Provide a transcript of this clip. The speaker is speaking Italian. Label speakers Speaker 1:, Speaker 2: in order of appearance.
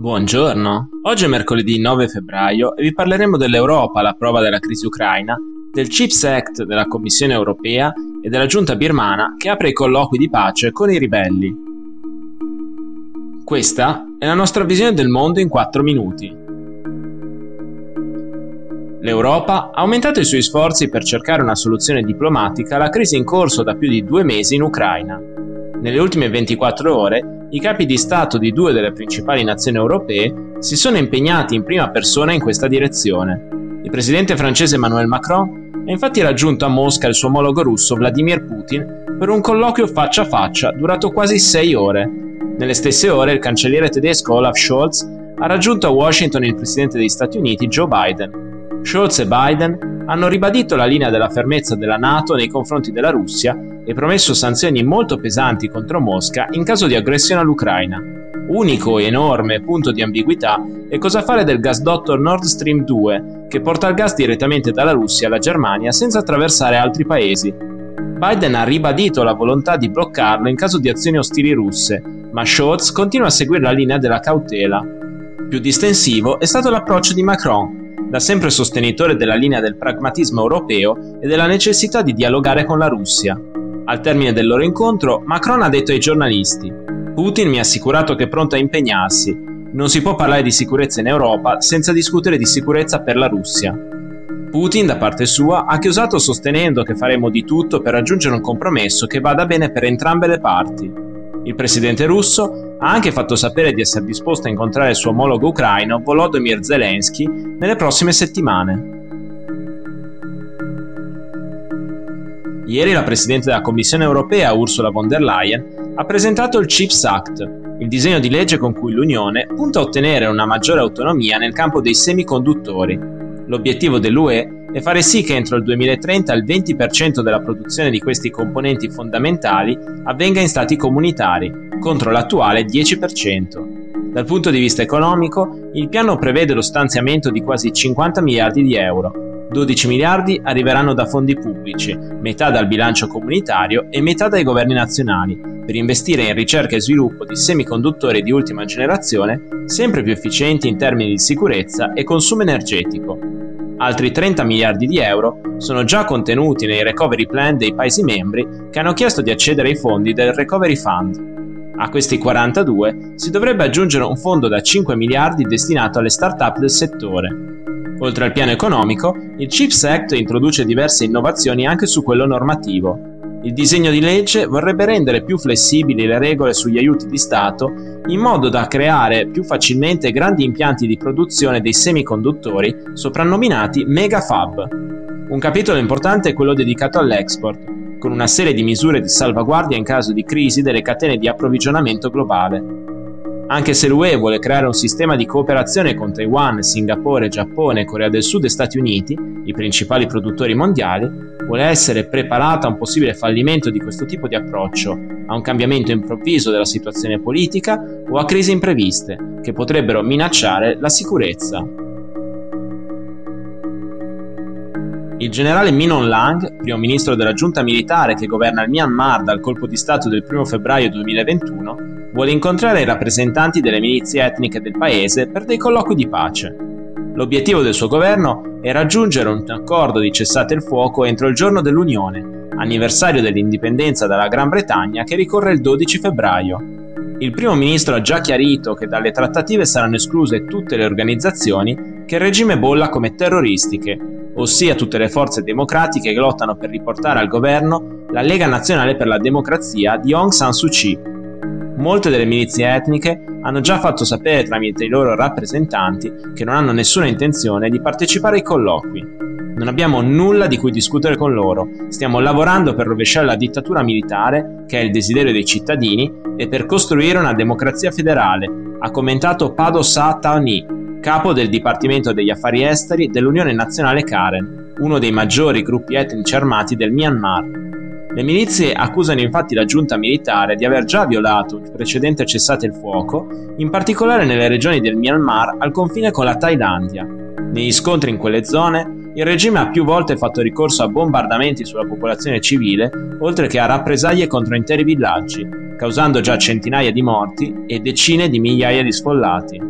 Speaker 1: Buongiorno, oggi è mercoledì 9 febbraio e vi parleremo dell'Europa alla prova della crisi ucraina, del CHIPS Act della Commissione europea e della giunta birmana che apre i colloqui di pace con i ribelli. Questa è la nostra visione del mondo in 4 minuti. L'Europa ha aumentato i suoi sforzi per cercare una soluzione diplomatica alla crisi in corso da più di due mesi in Ucraina. Nelle ultime 24 ore, i capi di Stato di due delle principali nazioni europee si sono impegnati in prima persona in questa direzione. Il presidente francese Emmanuel Macron ha infatti raggiunto a Mosca il suo omologo russo Vladimir Putin per un colloquio faccia a faccia durato quasi sei ore. Nelle stesse ore il cancelliere tedesco Olaf Scholz ha raggiunto a Washington il presidente degli Stati Uniti Joe Biden. Scholz e Biden hanno ribadito la linea della fermezza della Nato nei confronti della Russia e promesso sanzioni molto pesanti contro Mosca in caso di aggressione all'Ucraina. Unico e enorme punto di ambiguità è cosa fare del gasdotto Nord Stream 2, che porta il gas direttamente dalla Russia alla Germania senza attraversare altri paesi. Biden ha ribadito la volontà di bloccarlo in caso di azioni ostili russe, ma Scholz continua a seguire la linea della cautela. Più distensivo è stato l'approccio di Macron, da sempre sostenitore della linea del pragmatismo europeo e della necessità di dialogare con la Russia. Al termine del loro incontro, Macron ha detto ai giornalisti: Putin mi ha assicurato che è pronto a impegnarsi. Non si può parlare di sicurezza in Europa senza discutere di sicurezza per la Russia. Putin, da parte sua, ha chiusato sostenendo che faremo di tutto per raggiungere un compromesso che vada bene per entrambe le parti. Il presidente russo ha anche fatto sapere di essere disposto a incontrare il suo omologo ucraino Volodymyr Zelensky nelle prossime settimane. Ieri la Presidente della Commissione europea, Ursula von der Leyen, ha presentato il CHIPS Act, il disegno di legge con cui l'Unione punta a ottenere una maggiore autonomia nel campo dei semiconduttori. L'obiettivo dell'UE è fare sì che entro il 2030 il 20% della produzione di questi componenti fondamentali avvenga in stati comunitari, contro l'attuale 10%. Dal punto di vista economico, il piano prevede lo stanziamento di quasi 50 miliardi di euro, 12 miliardi arriveranno da fondi pubblici, metà dal bilancio comunitario e metà dai governi nazionali, per investire in ricerca e sviluppo di semiconduttori di ultima generazione sempre più efficienti in termini di sicurezza e consumo energetico. Altri 30 miliardi di euro sono già contenuti nei recovery plan dei Paesi membri che hanno chiesto di accedere ai fondi del Recovery Fund. A questi 42 si dovrebbe aggiungere un fondo da 5 miliardi destinato alle start-up del settore. Oltre al piano economico, il CHIPS Act introduce diverse innovazioni anche su quello normativo. Il disegno di legge vorrebbe rendere più flessibili le regole sugli aiuti di Stato in modo da creare più facilmente grandi impianti di produzione dei semiconduttori soprannominati megafab. Un capitolo importante è quello dedicato all'export, con una serie di misure di salvaguardia in caso di crisi delle catene di approvvigionamento globale. Anche se l'UE vuole creare un sistema di cooperazione con Taiwan, Singapore, Giappone, Corea del Sud e Stati Uniti, i principali produttori mondiali, vuole essere preparata a un possibile fallimento di questo tipo di approccio, a un cambiamento improvviso della situazione politica o a crisi impreviste che potrebbero minacciare la sicurezza. Il generale Min Lang, primo ministro della giunta militare che governa il Myanmar dal colpo di Stato del 1 febbraio 2021, vuole incontrare i rappresentanti delle milizie etniche del paese per dei colloqui di pace. L'obiettivo del suo governo è raggiungere un accordo di cessate il fuoco entro il giorno dell'Unione, anniversario dell'indipendenza dalla Gran Bretagna che ricorre il 12 febbraio. Il primo ministro ha già chiarito che dalle trattative saranno escluse tutte le organizzazioni che il regime bolla come terroristiche, ossia tutte le forze democratiche che lottano per riportare al governo la Lega Nazionale per la Democrazia di Aung San Suu Kyi, Molte delle milizie etniche hanno già fatto sapere tramite i loro rappresentanti che non hanno nessuna intenzione di partecipare ai colloqui. Non abbiamo nulla di cui discutere con loro, stiamo lavorando per rovesciare la dittatura militare, che è il desiderio dei cittadini, e per costruire una democrazia federale, ha commentato Pado Sa Taoni, capo del Dipartimento degli Affari Esteri dell'Unione Nazionale Karen, uno dei maggiori gruppi etnici armati del Myanmar. Le milizie accusano infatti la giunta militare di aver già violato il precedente cessate il fuoco, in particolare nelle regioni del Myanmar al confine con la Thailandia. Negli scontri in quelle zone, il regime ha più volte fatto ricorso a bombardamenti sulla popolazione civile, oltre che a rappresaglie contro interi villaggi, causando già centinaia di morti e decine di migliaia di sfollati.